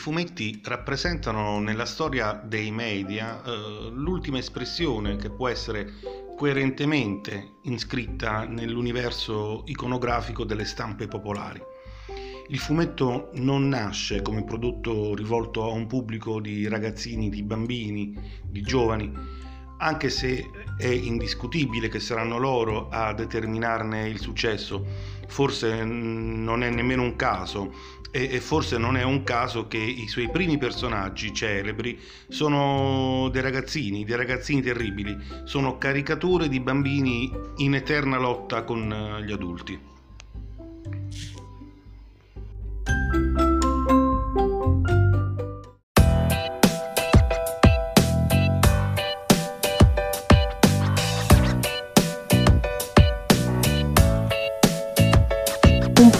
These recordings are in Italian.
fumetti rappresentano nella storia dei media eh, l'ultima espressione che può essere coerentemente iscritta nell'universo iconografico delle stampe popolari. Il fumetto non nasce come prodotto rivolto a un pubblico di ragazzini, di bambini, di giovani, anche se è indiscutibile che saranno loro a determinarne il successo. Forse non è nemmeno un caso e, forse non è un caso che i suoi primi personaggi celebri sono dei ragazzini, dei ragazzini terribili, sono caricature di bambini in eterna lotta con eh, gli adulti.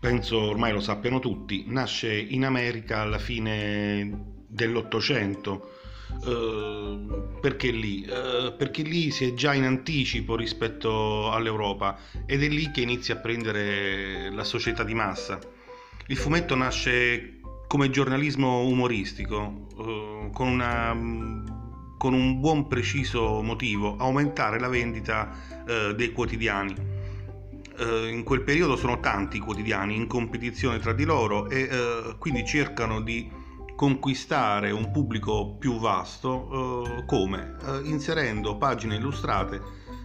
penso ormai lo sappiano tutti, nasce in America alla fine dell'Ottocento. Uh, perché lì? Uh, perché lì si è già in anticipo rispetto all'Europa ed è lì che inizia a prendere la società di massa. Il fumetto nasce come giornalismo umoristico, uh, con, una, con, un buon preciso motivo, aumentare la vendita dei quotidiani. In quel periodo sono tanti i quotidiani in competizione tra di loro e quindi cercano di conquistare un pubblico più vasto eh, come? Eh, inserendo pagine illustrate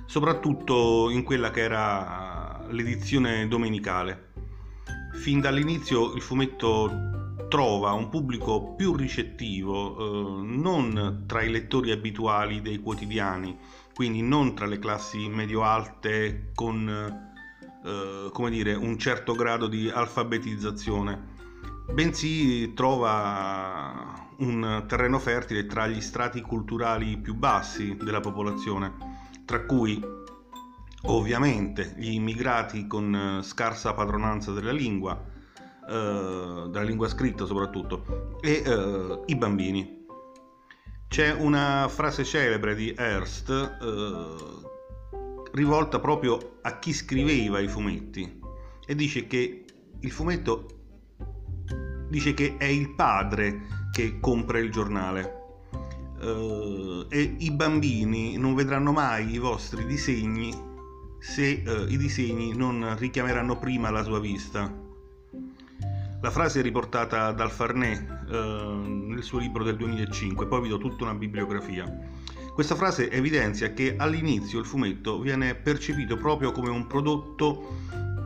soprattutto in quella che era l'edizione domenicale. Fin dall'inizio il fumetto trova un pubblico più ricettivo eh, non tra i lettori abituali dei quotidiani, quindi non tra le classi medio-alte con eh, come dire, un certo grado di alfabetizzazione bensì trova un terreno fertile tra gli strati culturali più bassi della popolazione, tra cui ovviamente gli immigrati con scarsa padronanza della lingua, eh, della lingua scritta soprattutto, e eh, i bambini. C'è una frase celebre di Hearst eh, rivolta proprio a chi scriveva i fumetti e dice che il fumetto dice che è il padre che compra il giornale uh, e i bambini non vedranno mai i vostri disegni se uh, i disegni non richiameranno prima la sua vista. La frase è riportata dal Farnè uh, nel suo libro del 2005, poi vi do tutta una bibliografia. Questa frase evidenzia che all'inizio il fumetto viene percepito proprio come un prodotto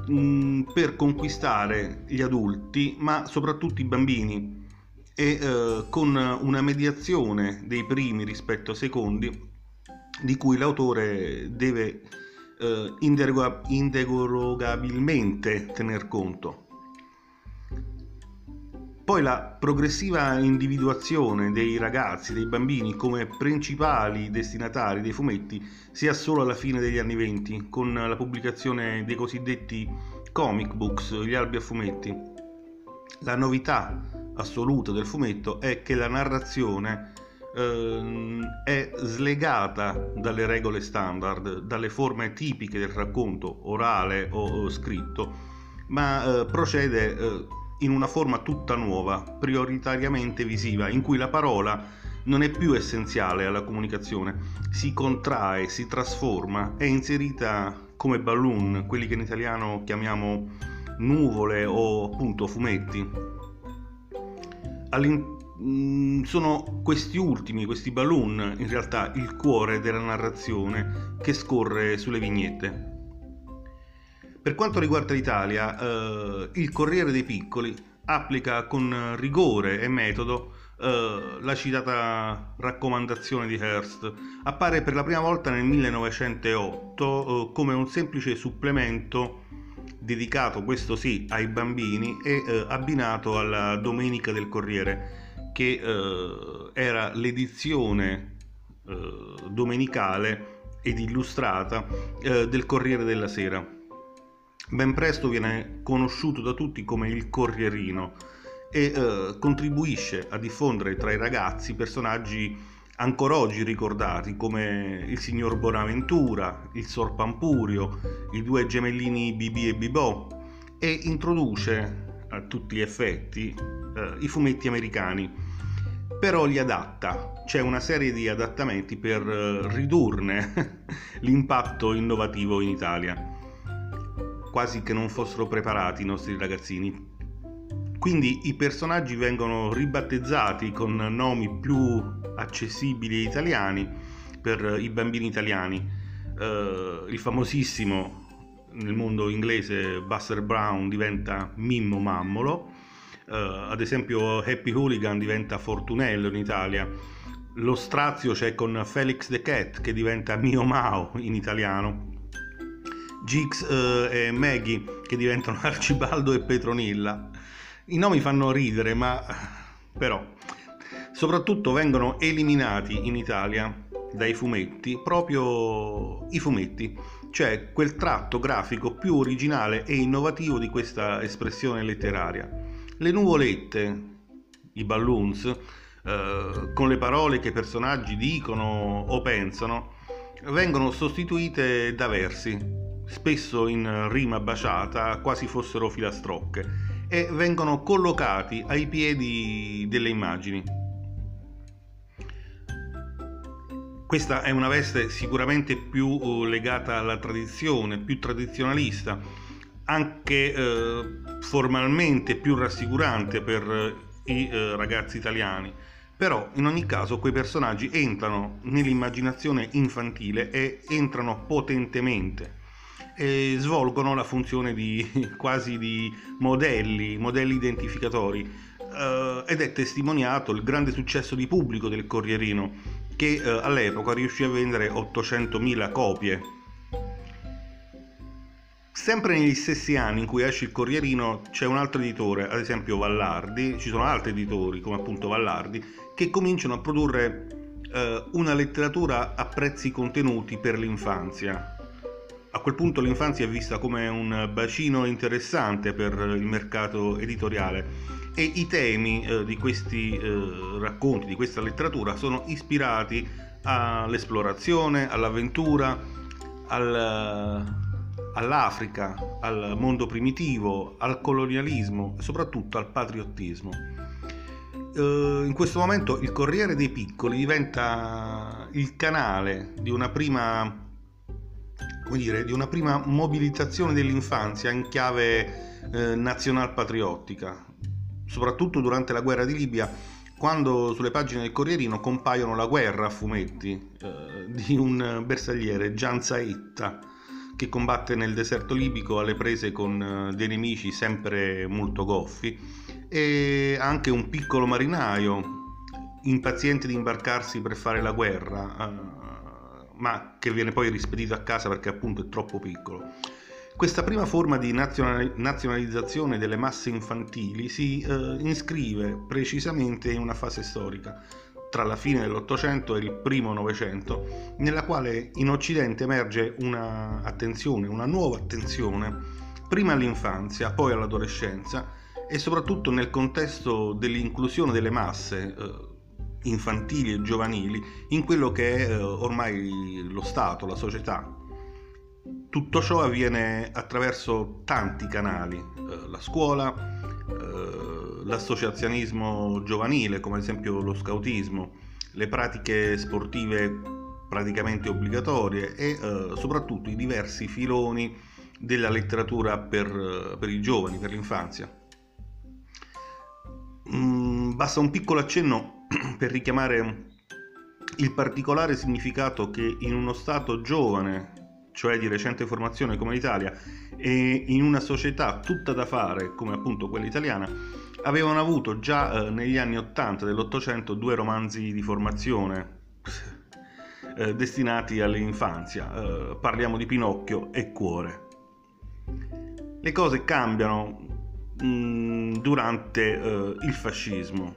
mh, mm, per conquistare gli adulti, ma soprattutto i bambini, e eh, con una mediazione dei primi rispetto ai secondi, di cui l'autore deve eh, inderogabilmente tener conto. Poi la progressiva individuazione dei ragazzi, dei bambini come principali destinatari dei fumetti si ha solo alla fine degli anni venti, con la pubblicazione dei cosiddetti comic books, gli albi a fumetti. La novità assoluta del fumetto è che la narrazione eh, è slegata dalle regole standard, dalle forme tipiche del racconto, orale o, o scritto, ma eh, procede eh, in una forma tutta nuova, prioritariamente visiva, in cui la parola non è più essenziale alla comunicazione, si contrae, si trasforma, è inserita come balloon, quelli che in italiano chiamiamo nuvole o appunto fumetti. All'in- mm, sono questi ultimi, questi balloon, in realtà il cuore della narrazione che scorre sulle vignette. Per quanto riguarda l'Italia, eh, il Corriere dei Piccoli applica con rigore e metodo eh, la citata raccomandazione di Hearst. Appare per la prima volta nel 1908 eh, come un semplice supplemento dedicato, questo sì, ai bambini e eh, abbinato alla Domenica del Corriere, che eh, era l'edizione eh, domenicale ed illustrata del Corriere della Sera. Ben presto viene conosciuto da tutti come il Corrierino e eh, contribuisce a diffondere tra i ragazzi personaggi ancora oggi ricordati come il signor Bonaventura, il Sor Pampurio, i due gemellini Bibi e Bibò e introduce a tutti gli effetti eh, i fumetti americani, però li adatta, c'è una serie di adattamenti per eh, ridurne l'impatto innovativo in Italia, quasi che non fossero preparati i nostri ragazzini. Quindi i personaggi vengono ribattezzati con nomi più accessibili e italiani per i bambini italiani. Uh, il famosissimo nel mondo inglese Buster Brown diventa Mimmo Mammolo, uh, ad esempio Happy Hooligan diventa Fortunello in Italia, lo strazio c'è con Felix the Cat che diventa Mio Mao in italiano, Gix uh, e Maggie che diventano Arcibaldo e Petronilla. I nomi fanno ridere, ma però soprattutto vengono eliminati in Italia dai fumetti proprio i fumetti cioè quel tratto grafico più originale e innovativo di questa espressione letteraria. Le nuvolette, i balloons, eh, con le parole che i personaggi dicono o pensano, vengono sostituite da versi, spesso in rima baciata, quasi fossero filastrocche, e vengono collocati ai piedi delle immagini. Questa è una veste sicuramente più uh, legata alla tradizione, più tradizionalista, anche eh, formalmente più rassicurante per eh, i eh, ragazzi italiani. Però in ogni caso quei personaggi entrano nell'immaginazione infantile e entrano potentemente e svolgono la funzione di quasi di modelli, modelli identificatori uh, ed è testimoniato il grande successo di pubblico del Corrierino che eh, all'epoca riuscì a vendere 800.000 copie. Sempre negli stessi anni in cui esce il Corrierino c'è un altro editore, ad esempio Vallardi, ci sono altri editori come appunto Vallardi, che cominciano a produrre eh, una letteratura a prezzi contenuti per l'infanzia. A quel punto l'infanzia è vista come un bacino interessante per il mercato editoriale e i temi eh, di questi eh, racconti, di questa letteratura sono ispirati all'esplorazione, all'avventura, al, all'Africa, al mondo primitivo, al colonialismo e soprattutto al patriottismo. Eh, in questo momento il Corriere dei Piccoli diventa il canale di una prima come dire, di una prima mobilitazione dell'infanzia in chiave eh, nazional-patriottica, soprattutto durante la guerra di Libia, quando sulle pagine del Corrierino compaiono la guerra a fumetti eh, di un bersagliere, Gian Saetta, che combatte nel deserto libico alle prese con eh, dei nemici sempre molto goffi, e anche un piccolo marinaio, impaziente di imbarcarsi per fare la guerra, eh, ma che viene poi rispedito a casa perché appunto è troppo piccolo. Questa prima forma di nazionalizzazione delle masse infantili si eh, iscrive precisamente in una fase storica, tra la fine dell'Ottocento e il primo Novecento, nella quale in Occidente emerge una attenzione, una nuova attenzione, prima all'infanzia, poi all'adolescenza e soprattutto nel contesto dell'inclusione delle masse eh, infantili e giovanili in quello che è eh, ormai lo Stato, la società, tutto ciò avviene attraverso tanti canali, eh, la scuola, eh, l'associazionismo giovanile, come ad esempio lo scautismo, le pratiche sportive praticamente obbligatorie e soprattutto i diversi filoni della letteratura per, per i giovani, per l'infanzia. Mm, basta un piccolo accenno per richiamare il particolare significato che in uno Stato giovane cioè di recente formazione come l'Italia, e in una società tutta da fare come appunto quella italiana, avevano avuto già eh, negli anni 80 dell'Ottocento due romanzi di formazione eh, destinati all'infanzia. Eh, parliamo di Pinocchio e Cuore. Le cose cambiano mh, mm, durante eh, il fascismo.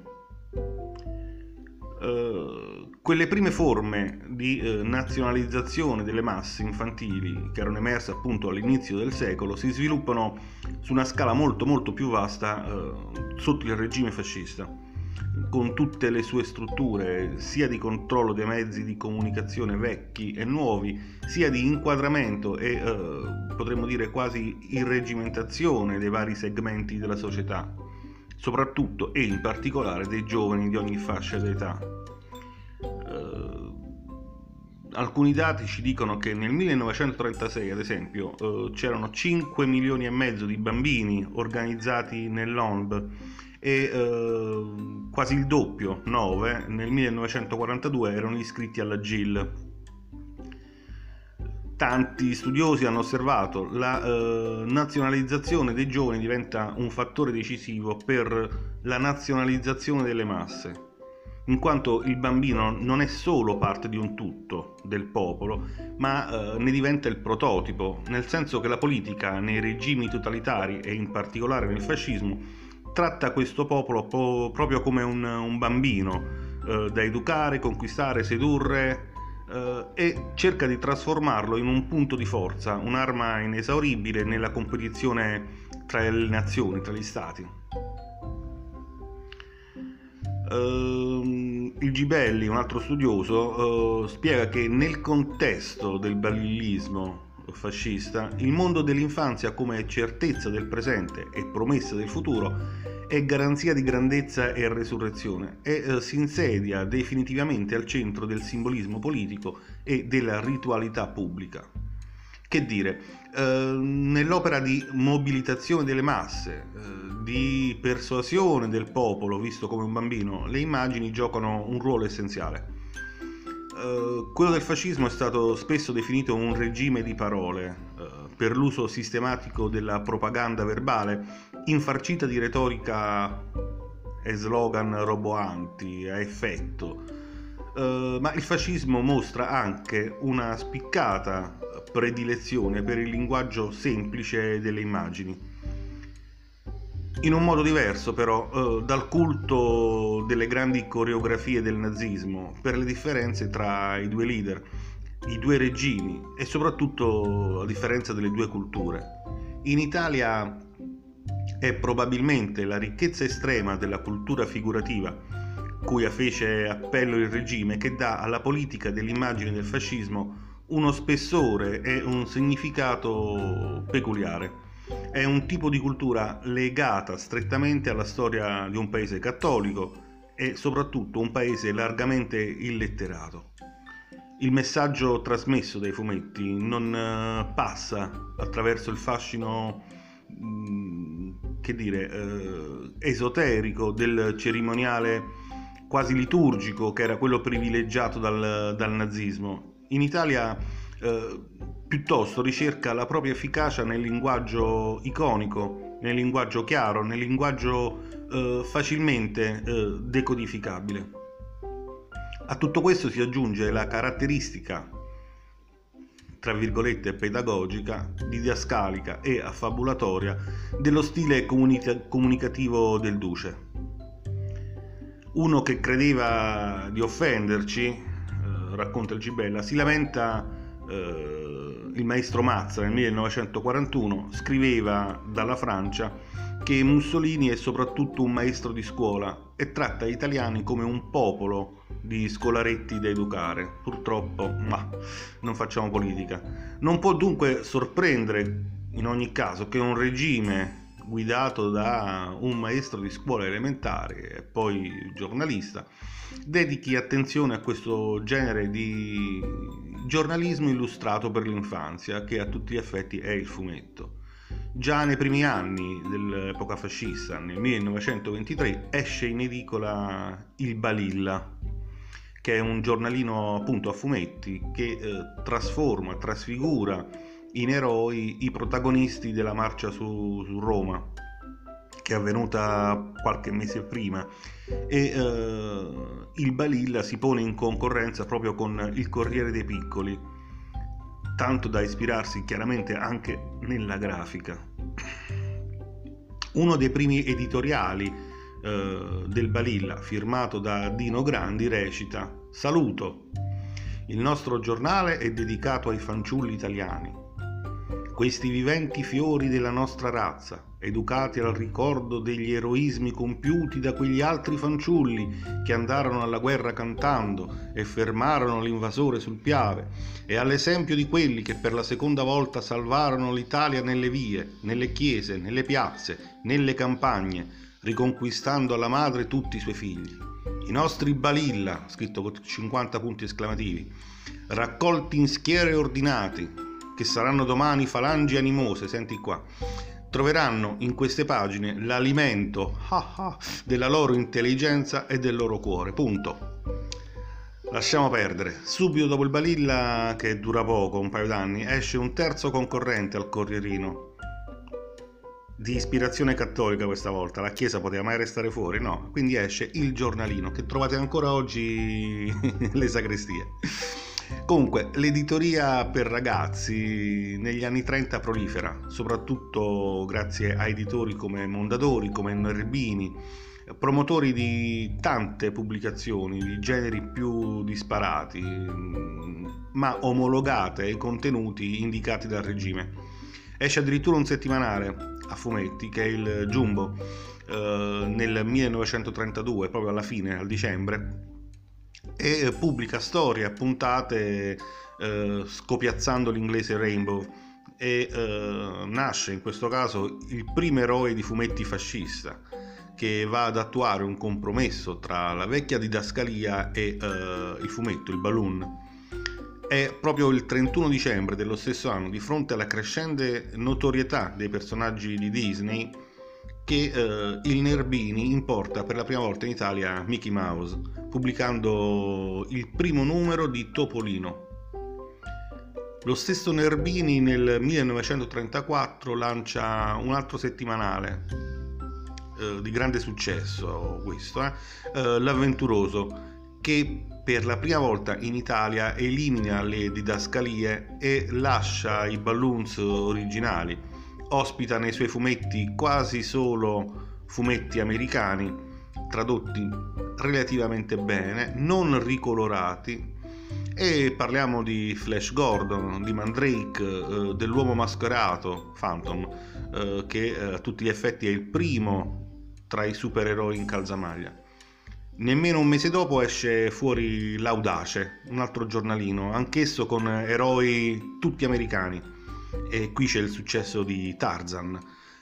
Uh, quelle prime forme di eh, nazionalizzazione delle masse infantili che erano emerse appunto all'inizio del secolo si sviluppano su una scala molto molto più vasta eh, sotto il regime fascista con tutte le sue strutture sia di controllo dei mezzi di comunicazione vecchi e nuovi sia di inquadramento e eh, potremmo dire quasi irregimentazione dei vari segmenti della società soprattutto e in particolare dei giovani di ogni fascia d'età alcuni dati ci dicono che nel 1936, ad esempio, eh, c'erano 5 milioni e mezzo di bambini organizzati nell'ONB e eh, quasi il doppio, 9, nel 1942 erano iscritti alla GIL. Tanti studiosi hanno osservato la eh, nazionalizzazione dei giovani diventa un fattore decisivo per la nazionalizzazione delle masse in quanto il bambino non è solo parte di un tutto del popolo, ma eh, ne diventa il prototipo, nel senso che la politica nei regimi totalitari e in particolare nel fascismo tratta questo popolo po- proprio come un, un bambino eh, da educare, conquistare, sedurre eh, e cerca di trasformarlo in un punto di forza, un'arma inesauribile nella competizione tra le nazioni, tra gli stati. Uh, il Gibelli, un altro studioso, uh, spiega che nel contesto del balillismo fascista, il mondo dell'infanzia come certezza del presente e promessa del futuro è garanzia di grandezza e resurrezione e uh, si insedia definitivamente al centro del simbolismo politico e della ritualità pubblica. Che dire, eh, nell'opera di mobilitazione delle masse, eh, di persuasione del popolo visto come un bambino, le immagini giocano un ruolo essenziale. Eh, quello del fascismo è stato spesso definito un regime di parole, eh, per l'uso sistematico della propaganda verbale, infarcita di retorica e slogan roboanti, a effetto. Uh, ma il fascismo mostra anche una spiccata predilezione per il linguaggio semplice delle immagini. In un modo diverso però eh, dal culto delle grandi coreografie del nazismo, per le differenze tra i due leader, i due regimi e soprattutto a differenza delle due culture. In Italia è probabilmente la ricchezza estrema della cultura figurativa cui fece appello il regime che dà alla politica dell'immagine del fascismo uno spessore e un significato peculiare. È un tipo di cultura legata strettamente alla storia di un paese cattolico e soprattutto un paese largamente illetterato. Il messaggio trasmesso dai fumetti non eh, passa attraverso il fascino, mm, che dire, eh, esoterico del cerimoniale quasi liturgico che era quello privilegiato dal, dal nazismo in Italia eh, piuttosto ricerca la propria efficacia nel linguaggio iconico, nel linguaggio chiaro, nel linguaggio eh, facilmente eh, decodificabile. A tutto questo si aggiunge la caratteristica, tra virgolette, pedagogica, didascalica e affabulatoria dello stile comunica- comunicativo del duce. Uno che credeva di offenderci, racconta il Gibella, si lamenta eh, il maestro Mazza nel 1941, scriveva dalla Francia che Mussolini è soprattutto un maestro di scuola e tratta gli italiani come un popolo di scolaretti da educare. Purtroppo, ma non facciamo politica. Non può dunque sorprendere in ogni caso che un regime guidato da un maestro di scuola elementare e poi giornalista dedichi attenzione a questo genere di giornalismo illustrato per l'infanzia, che a tutti gli effetti è il fumetto. Già nei primi anni dell'epoca fascista, nel 1923, esce in edicola Il Balilla, che è un giornalino appunto a fumetti che eh, trasforma, trasfigura in eroi i protagonisti della marcia su, su Roma che è avvenuta qualche mese prima. E eh, il Balilla si pone in concorrenza proprio con il Corriere dei Piccoli, tanto da ispirarsi chiaramente anche nella grafica. Uno dei primi editoriali eh, del Balilla, firmato da Dino Grandi, recita Saluto! Il nostro giornale è dedicato ai fanciulli italiani, questi viventi fiori della nostra razza, educati al ricordo degli eroismi compiuti da quegli altri fanciulli che andarono alla guerra cantando e fermarono l'invasore sul Piave, e all'esempio di quelli che per la seconda volta salvarono l'Italia nelle vie, nelle chiese, nelle piazze, nelle campagne, riconquistando alla madre tutti i suoi figli. I nostri balilla, scritto con 50 punti esclamativi, raccolti in schiere ordinati, che saranno domani falangi animose, senti qua, troveranno in queste pagine l'alimento ah ah, della loro intelligenza e del loro cuore. Punto. Lasciamo perdere. Subito dopo il Balilla, che dura poco, un paio d'anni, esce un terzo concorrente al Corrierino. Di ispirazione cattolica questa volta, la Chiesa poteva mai restare fuori? No, quindi esce il giornalino che trovate ancora oggi nelle sagrestie. Comunque, l'editoria per ragazzi negli anni 30 prolifera, soprattutto grazie a editori come Mondadori, come Nerbini, promotori di tante pubblicazioni di generi più disparati, ma omologate ai contenuti indicati dal regime. Esce addirittura un settimanale a fumetti che è il Jumbo eh, nel 1932, proprio alla fine, al dicembre, e pubblica storie puntate eh, scopiazzando l'inglese Rainbow e eh, nasce in questo caso il primo eroe di fumetti fascista che va ad attuare un compromesso tra la vecchia didascalia e eh, il fumetto, il balloon. È proprio il 31 dicembre dello stesso anno, di fronte alla crescente notorietà dei personaggi di Disney, che eh, il Nerbini importa per la prima volta in Italia Mickey Mouse, pubblicando il primo numero di Topolino. Lo stesso Nerbini nel 1934 lancia un altro settimanale eh, di grande successo, questo, eh, eh, L'Avventuroso, che per la prima volta in Italia elimina le didascalie e lascia i balloons originali ospita nei suoi fumetti quasi solo fumetti americani, tradotti relativamente bene, non ricolorati, e parliamo di Flash Gordon, di Mandrake, eh, dell'uomo mascherato, Phantom, eh, che eh, a tutti gli effetti è il primo tra i supereroi in calzamaglia. Nemmeno un mese dopo esce fuori L'Audace, un altro giornalino, anch'esso con eroi tutti americani e qui c'è il successo di Tarzan.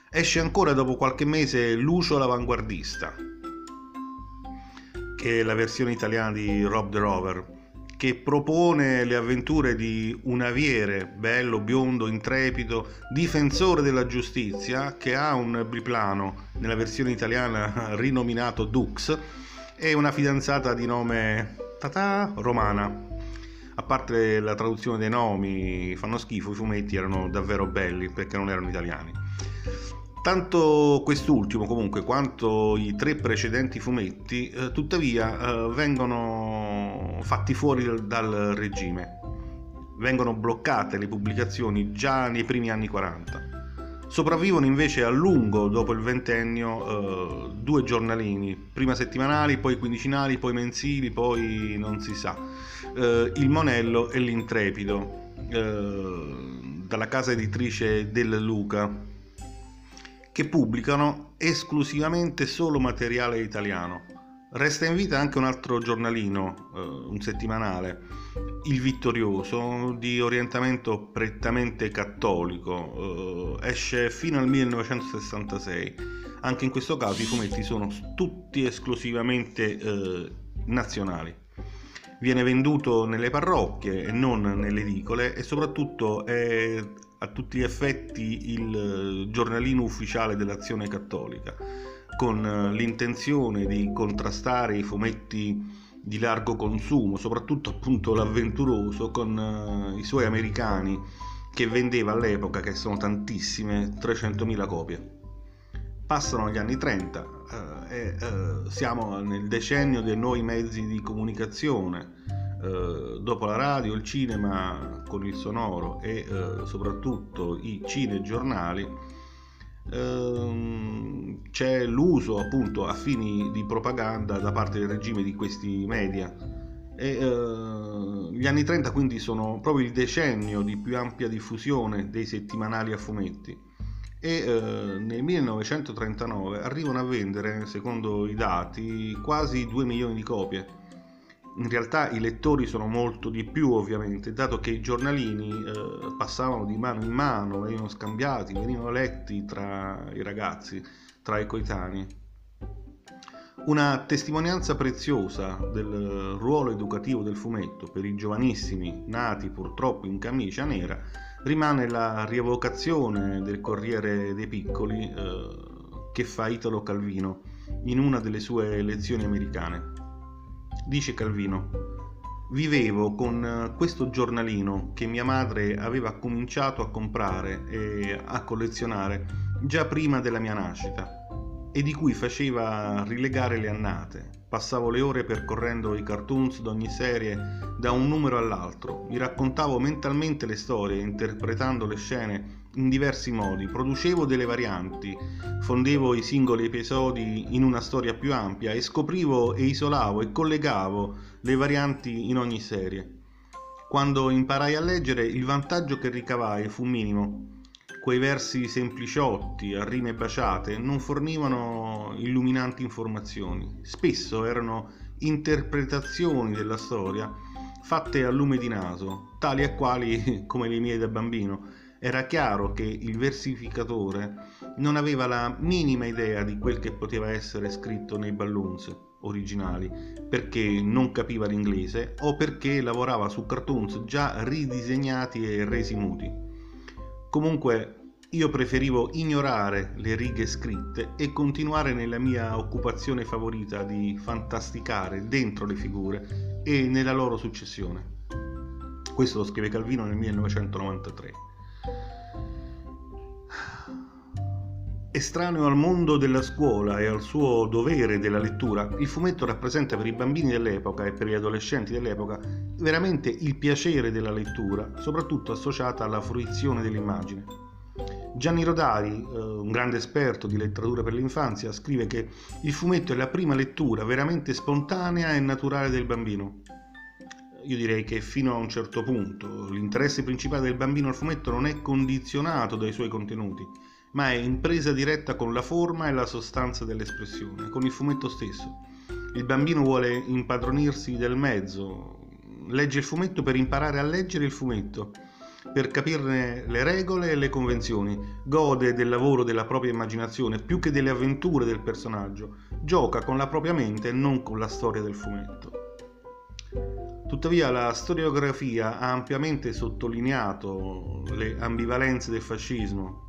Esce ancora dopo qualche mese Lucio l'avanguardista, che è la versione italiana di Rob the Rover, che propone le avventure di un aviere bello, biondo, intrepido, difensore della giustizia, che ha un biplano nella versione italiana rinominato Dux e una fidanzata di nome Tata Romana a parte la traduzione dei nomi, fanno schifo, i fumetti erano davvero belli perché non erano italiani. Tanto quest'ultimo comunque quanto i tre precedenti fumetti eh, tuttavia eh, vengono fatti fuori dal, dal regime, vengono bloccate le pubblicazioni già nei primi anni 40. Sopravvivono invece a lungo dopo il ventennio eh, due giornalini, prima settimanali, poi quindicinali, poi mensili, poi non si sa. Eh, il Monello e l'Intrepido, eh, dalla casa editrice del Luca, che pubblicano esclusivamente solo materiale italiano. Resta in vita anche un altro giornalino, eh, un settimanale, il Vittorioso, di orientamento prettamente cattolico, eh, esce fino al 1966. Anche in questo caso i fumetti sono tutti esclusivamente eh, nazionali. Viene venduto nelle parrocchie e non nelle edicole e soprattutto è a tutti gli effetti il giornalino ufficiale dell'azione cattolica, con l'intenzione di contrastare i fumetti di largo consumo, soprattutto appunto l'avventuroso con uh, i suoi americani che vendeva all'epoca, che sono tantissime, 300.000 copie. Passano gli anni 30 uh, e uh, siamo nel decennio dei nuovi mezzi di comunicazione, dopo la radio, il cinema con il sonoro e soprattutto i cinegiornali ehm, c'è l'uso appunto a fini di propaganda da parte del regime di questi media E, eh, gli anni 30 quindi sono proprio il decennio di più ampia diffusione dei settimanali a fumetti e eh, nel 1939 arrivano a vendere, secondo i dati, quasi 2 milioni di copie. In realtà i lettori sono molto di più ovviamente, dato che i giornalini eh, passavano di mano in mano, venivano scambiati, venivano letti tra i ragazzi, tra i coetanei. Una testimonianza preziosa del ruolo educativo del fumetto per i giovanissimi nati purtroppo in camicia nera rimane la rievocazione del Corriere dei Piccoli eh, che fa Italo Calvino in una delle sue lezioni americane. Dice Calvino, vivevo con questo giornalino che mia madre aveva cominciato a comprare e a collezionare già prima della mia nascita e di cui faceva rilegare le annate. Passavo le ore percorrendo i cartoons d'ogni serie da un numero all'altro, mi raccontavo mentalmente le storie, interpretando le scene in diversi modi, producevo delle varianti, fondevo i singoli episodi in una storia più ampia e scoprivo e isolavo e collegavo le varianti in ogni serie. Quando imparai a leggere il vantaggio che ricavai fu minimo, quei versi sempliciotti a rime baciate non fornivano illuminanti informazioni, spesso erano interpretazioni della storia fatte a lume di naso, tali e quali come le mie da bambino. Era chiaro che il versificatore non aveva la minima idea di quel che poteva essere scritto nei balloons originali, perché non capiva l'inglese o perché lavorava su cartoons già ridisegnati e resi muti. Comunque io preferivo ignorare le righe scritte e continuare nella mia occupazione favorita di fantasticare dentro le figure e nella loro successione. Questo lo scrive Calvino nel 1993. Estraneo al mondo della scuola e al suo dovere della lettura, il fumetto rappresenta per i bambini dell'epoca e per gli adolescenti dell'epoca veramente il piacere della lettura, soprattutto associata alla fruizione dell'immagine. Gianni Rodari, eh, un grande esperto di letteratura per l'infanzia, scrive che il fumetto è la prima lettura veramente spontanea e naturale del bambino. Io direi che fino a un certo punto l'interesse principale del bambino al fumetto non è condizionato dai suoi contenuti, ma è in presa diretta con la forma e la sostanza dell'espressione, con il fumetto stesso. Il bambino vuole impadronirsi del mezzo, legge il fumetto per imparare a leggere il fumetto, per capirne le regole e le convenzioni, gode del lavoro della propria immaginazione più che delle avventure del personaggio, gioca con la propria mente e non con la storia del fumetto. Tuttavia la storiografia ha ampiamente sottolineato le ambivalenze del fascismo,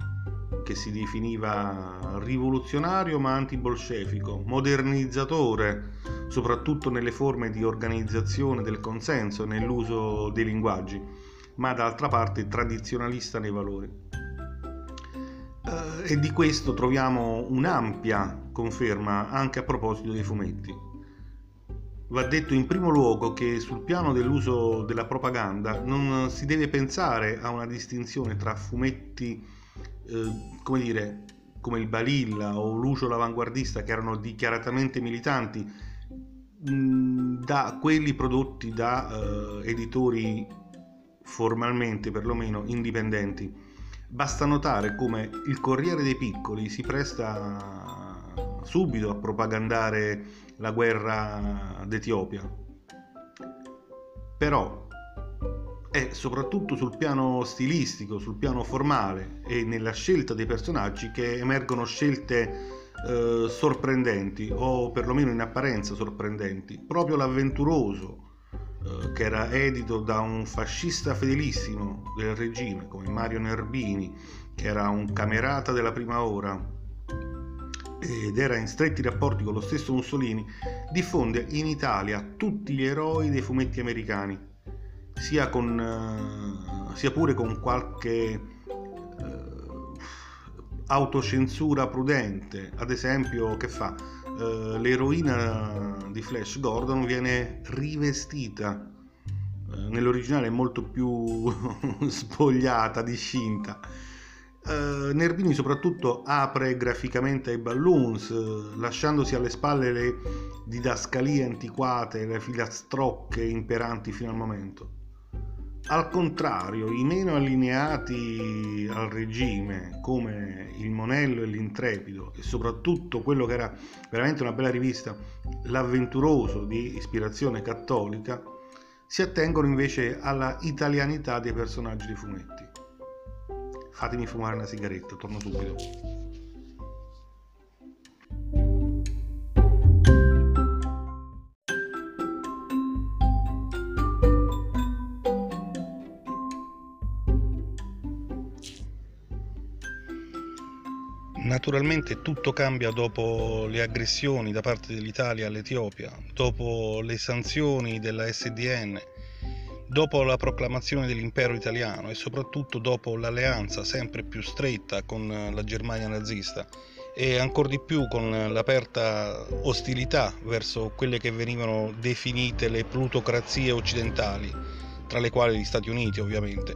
che si definiva rivoluzionario ma antibolscevico, modernizzatore, soprattutto nelle forme di organizzazione del consenso e nell'uso dei linguaggi, ma d'altra parte tradizionalista nei valori. Eh, e di questo troviamo un'ampia conferma anche a proposito dei fumetti. Va detto in primo luogo che sul piano dell'uso della propaganda non si deve pensare a una distinzione tra fumetti eh, come dire, come il Balilla o Lucio l'avanguardista, che erano dichiaratamente militanti, da quelli prodotti da eh, editori formalmente perlomeno indipendenti. Basta notare come il Corriere dei Piccoli si presta subito a propagandare la guerra d'Etiopia. Però è soprattutto sul piano stilistico, sul piano formale e nella scelta dei personaggi che emergono scelte eh, sorprendenti o perlomeno in apparenza sorprendenti. Proprio l'avventuroso eh, che era edito da un fascista fedelissimo del regime come Mario Nerbini, che era un camerata della prima ora ed era in stretti rapporti con lo stesso Mussolini, diffonde in Italia tutti gli eroi dei fumetti americani sia, con, eh, sia pure con qualche eh, autocensura prudente. Ad esempio, che fa? Eh, l'eroina di Flash Gordon viene rivestita. Eh, nell'originale è molto più spogliata, discinta. Uh, Nervini soprattutto apre graficamente ai balloons, lasciandosi alle spalle le didascalie antiquate, le filastrocche imperanti fino al momento. Al contrario, i meno allineati al regime, come il Monello e l'Intrepido, e soprattutto quello che era veramente una bella rivista, L'Avventuroso di ispirazione cattolica, si attengono invece alla italianità dei personaggi dei fumetti. Fatemi fumare una sigaretta, torno subito. Naturalmente tutto cambia dopo le aggressioni da parte dell'Italia all'Etiopia, dopo le sanzioni della SDN, dopo la proclamazione dell'impero italiano e soprattutto dopo l'alleanza sempre più stretta con la Germania nazista e ancora di più con l'aperta ostilità verso quelle che venivano definite le plutocrazie occidentali, tra le quali gli Stati Uniti ovviamente.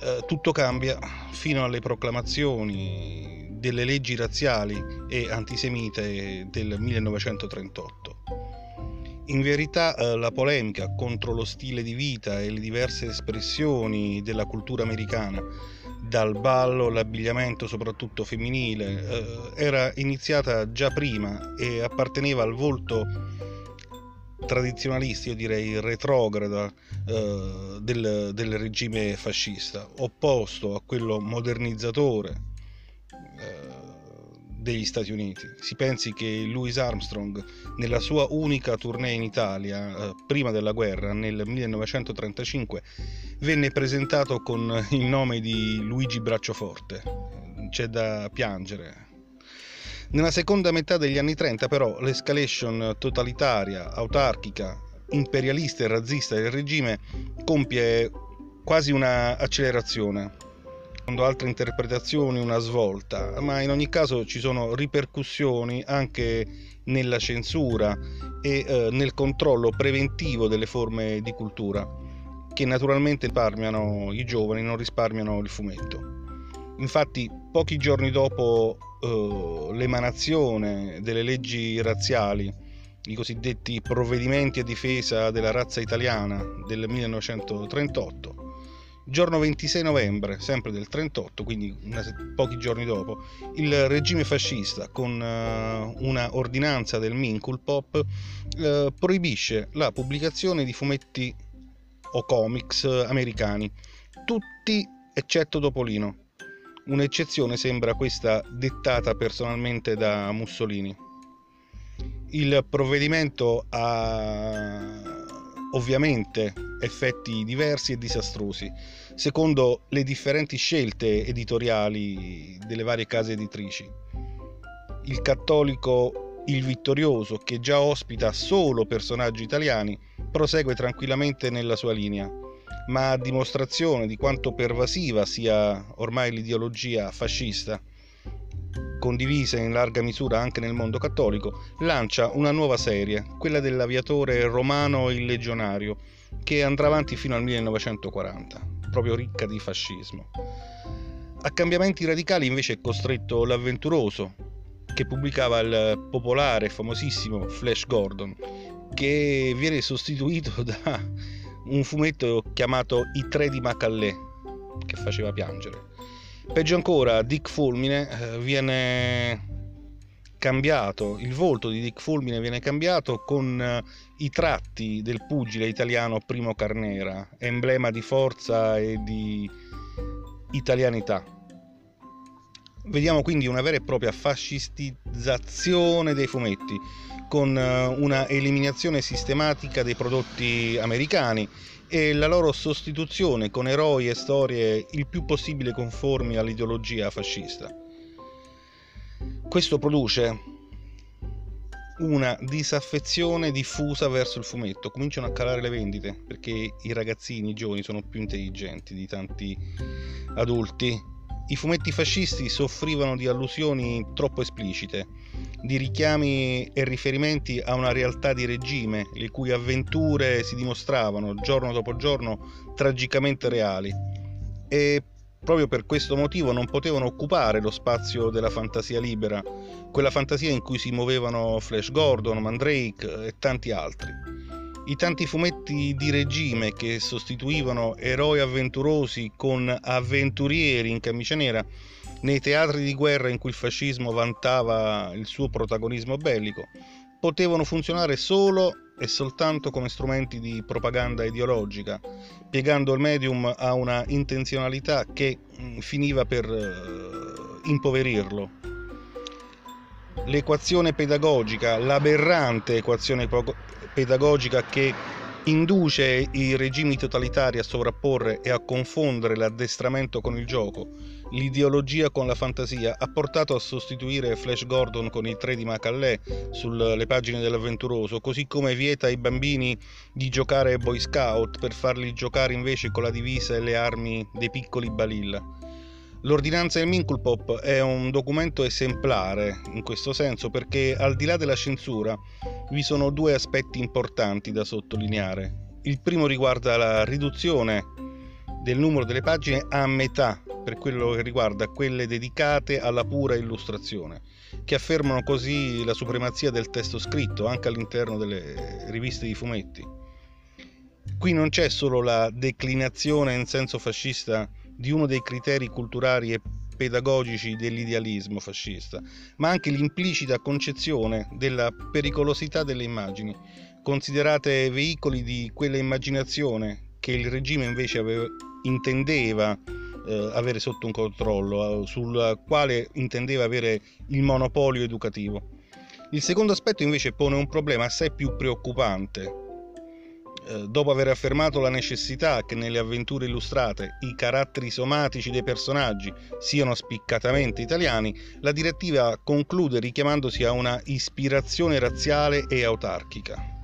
Eh, tutto cambia fino alle proclamazioni delle leggi razziali e antisemite del 1938. In verità eh, la polemica contro lo stile di vita e le diverse espressioni della cultura americana, dal ballo all'abbigliamento soprattutto femminile, eh, era iniziata già prima e apparteneva al volto tradizionalista, io direi retrograda, eh, del, del regime fascista, opposto a quello modernizzatore degli Stati Uniti. Si pensi che Louis Armstrong, nella sua unica tournée in Italia, eh, prima della guerra, nel 1935, venne presentato con il nome di Luigi Bracciaforte. C'è da piangere. Nella seconda metà degli anni 30 però l'escalation totalitaria, autarchica, imperialista e razzista del regime compie quasi una accelerazione secondo altre interpretazioni una svolta, ma in ogni caso ci sono ripercussioni anche nella censura e eh, nel controllo preventivo delle forme di cultura, che naturalmente risparmiano i giovani, non risparmiano il fumetto. Infatti, pochi giorni dopo eh, l'emanazione delle leggi razziali, i cosiddetti provvedimenti a difesa della razza italiana del 1938, Giorno 26 novembre, sempre del 38, quindi una, pochi giorni dopo, il regime fascista, con uh, una ordinanza del Minkulpop, uh, proibisce la pubblicazione di fumetti o comics americani, tutti eccetto Topolino. Un'eccezione sembra questa dettata personalmente da Mussolini. Il provvedimento ha ovviamente effetti diversi e disastrosi, secondo le differenti scelte editoriali delle varie case editrici. Il cattolico Il Vittorioso, che già ospita solo personaggi italiani, prosegue tranquillamente nella sua linea, ma a dimostrazione di quanto pervasiva sia ormai l'ideologia fascista, condivisa in larga misura anche nel mondo cattolico, lancia una nuova serie, quella dell'aviatore romano il legionario, che andrà avanti fino al 1940, proprio ricca di fascismo. A cambiamenti radicali invece è costretto l'avventuroso, che pubblicava il popolare e famosissimo Flash Gordon, che viene sostituito da un fumetto chiamato I tre di Macallè, che faceva piangere. Peggio ancora, Dick Fulmine eh, viene cambiato, il volto di Dick Fulmine viene cambiato con eh, i tratti del pugile italiano Primo Carnera, emblema di forza e di italianità. Vediamo quindi una vera e propria fascistizzazione dei fumetti, con eh, una eliminazione sistematica dei prodotti americani e la loro sostituzione con eroi e storie il più possibile conformi all'ideologia fascista. Questo produce una disaffezione diffusa verso il fumetto, cominciano a calare le vendite perché i ragazzini, i giovani sono più intelligenti di tanti adulti. I fumetti fascisti soffrivano di allusioni troppo esplicite, di richiami e riferimenti a una realtà di regime, le cui avventure si dimostravano giorno dopo giorno tragicamente reali. E proprio per questo motivo non potevano occupare lo spazio della fantasia libera, quella fantasia in cui si muovevano Flash Gordon, Mandrake e tanti altri. I tanti fumetti di regime che sostituivano eroi avventurosi con avventurieri in camicia nera nei teatri di guerra in cui il fascismo vantava il suo protagonismo bellico, potevano funzionare solo e soltanto come strumenti di propaganda ideologica, piegando il medium a una intenzionalità che mm, finiva per uh, impoverirlo. L'equazione pedagogica, l'aberrante equazione pedagogica che induce i regimi totalitari a sovrapporre e a confondere l'addestramento con il gioco, l'ideologia con la fantasia, ha portato a sostituire Flash Gordon con i tre di Macallè sulle pagine dell'avventuroso, così come vieta ai bambini di giocare Boy Scout per farli giocare invece con la divisa e le armi dei piccoli balilla. L'ordinanza del Minculpop è un documento esemplare in questo senso perché al di là della censura vi sono due aspetti importanti da sottolineare. Il primo riguarda la riduzione del numero delle pagine a metà per quello che riguarda quelle dedicate alla pura illustrazione, che affermano così la supremazia del testo scritto anche all'interno delle riviste di fumetti. Qui non c'è solo la declinazione in senso fascista di uno dei criteri culturali e pedagogici dell'idealismo fascista, ma anche l'implicita concezione della pericolosità delle immagini, considerate veicoli di quella immaginazione che il regime invece aveva, intendeva eh, avere sotto un controllo, eh, sul quale intendeva avere il monopolio educativo. Il secondo aspetto invece pone un problema assai più preoccupante, dopo aver affermato la necessità che nelle avventure illustrate i caratteri somatici dei personaggi siano spiccatamente italiani, la direttiva conclude richiamandosi a una ispirazione razziale e autarchica.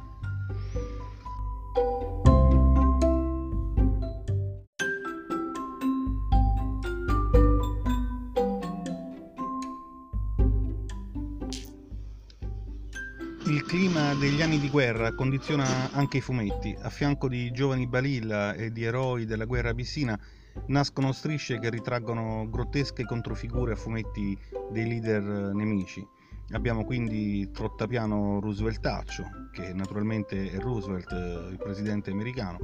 Clima degli anni di guerra condiziona anche i fumetti. A fianco di giovani balilla e di eroi della guerra abissina nascono strisce che ritraggono grottesche controfigure a fumetti dei leader nemici. Abbiamo quindi Trottapiano Rooseveltaccio, che naturalmente è Roosevelt, il presidente americano,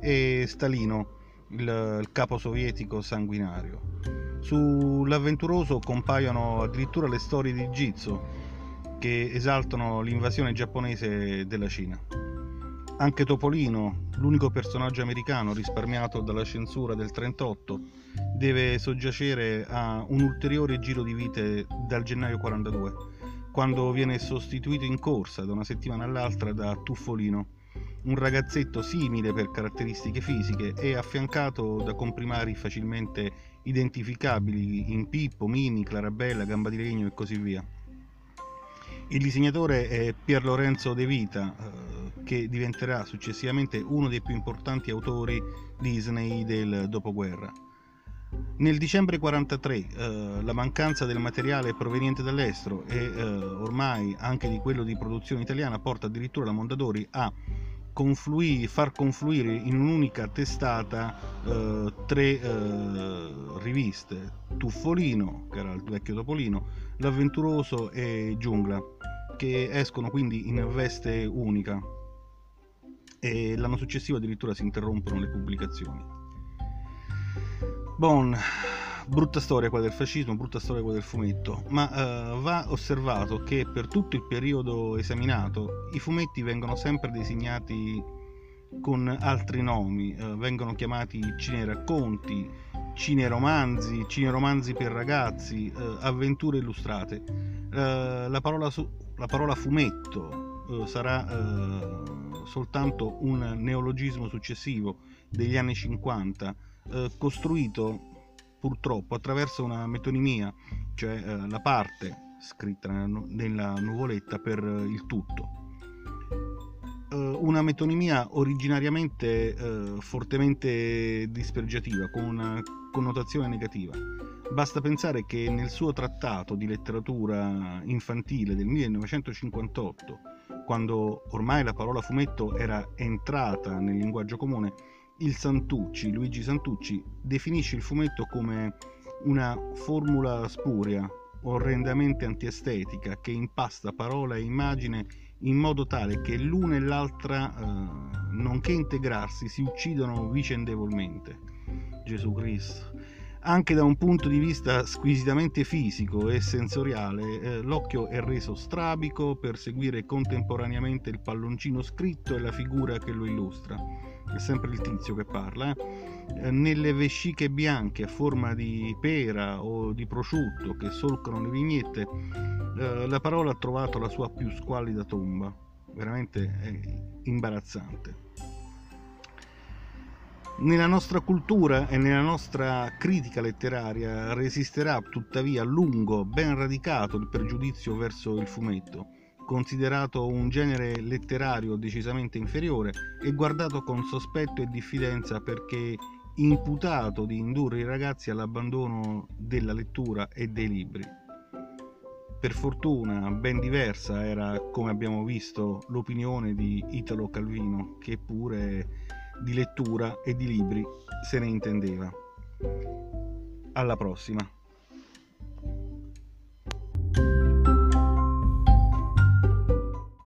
e Stalino, il, il capo sovietico sanguinario. Sull'avventuroso compaiono addirittura le storie di Gizzo, che esaltano l'invasione giapponese della Cina. Anche Topolino, l'unico personaggio americano risparmiato dalla censura del 38, deve soggiacere a un ulteriore giro di vite dal gennaio 42, quando viene sostituito in corsa da una settimana all'altra da Tuffolino, un ragazzetto simile per caratteristiche fisiche e affiancato da comprimari facilmente identificabili in Pippo, Mini, Clarabella, Gamba di Legno e così via. Il disegnatore è Pier Lorenzo De Vita, eh, che diventerà successivamente uno dei più importanti autori Disney del dopoguerra. Nel dicembre 1943 eh, la mancanza del materiale proveniente dall'estero e eh, ormai anche di quello di produzione italiana porta addirittura la Mondadori a confluire, far confluire in un'unica testata eh, tre eh, riviste, Tuffolino, che era il vecchio Topolino, L'Avventuroso e Giungla, che escono quindi in veste unica e l'anno successivo addirittura si interrompono le pubblicazioni. Bon, brutta storia quella del fascismo, brutta storia quella del fumetto, ma uh, va osservato che per tutto il periodo esaminato i fumetti vengono sempre designati con altri nomi, uh, vengono chiamati cineracconti, cineromanzi, cineromanzi per ragazzi, uh, avventure illustrate. La parola, su, la, parola, fumetto sarà soltanto un neologismo successivo degli anni 50, costruito purtroppo attraverso una metonimia, cioè eh, la parte scritta nella, nuvoletta per il tutto. Eh, una metonimia originariamente eh, fortemente dispregiativa, con una connotazione negativa. Basta pensare che nel suo trattato di letteratura infantile del 1958, quando ormai la parola fumetto era entrata nel linguaggio comune, il Santucci, Luigi Santucci, definisce il fumetto come una formula spuria, orrendamente antiestetica, che impasta parola e immagine in modo tale che l'una e l'altra, eh, nonché integrarsi, si uccidono vicendevolmente. Gesù Cristo. Anche da un punto di vista squisitamente fisico e sensoriale, eh, l'occhio è reso strabico per seguire contemporaneamente il palloncino scritto e la figura che lo illustra. È sempre il tizio che parla. Eh. Nelle vesciche bianche a forma di pera o di prosciutto che solcano le vignette, eh, la parola ha trovato la sua più squallida tomba. Veramente imbarazzante. Nella nostra cultura e nella nostra critica letteraria resisterà tuttavia a lungo, ben radicato il pregiudizio verso il fumetto, considerato un genere letterario decisamente inferiore e guardato con sospetto e diffidenza perché imputato di indurre i ragazzi all'abbandono della lettura e dei libri. Per fortuna ben diversa era, come abbiamo visto, l'opinione di Italo Calvino, che pure di lettura e di libri se ne intendeva. Alla prossima!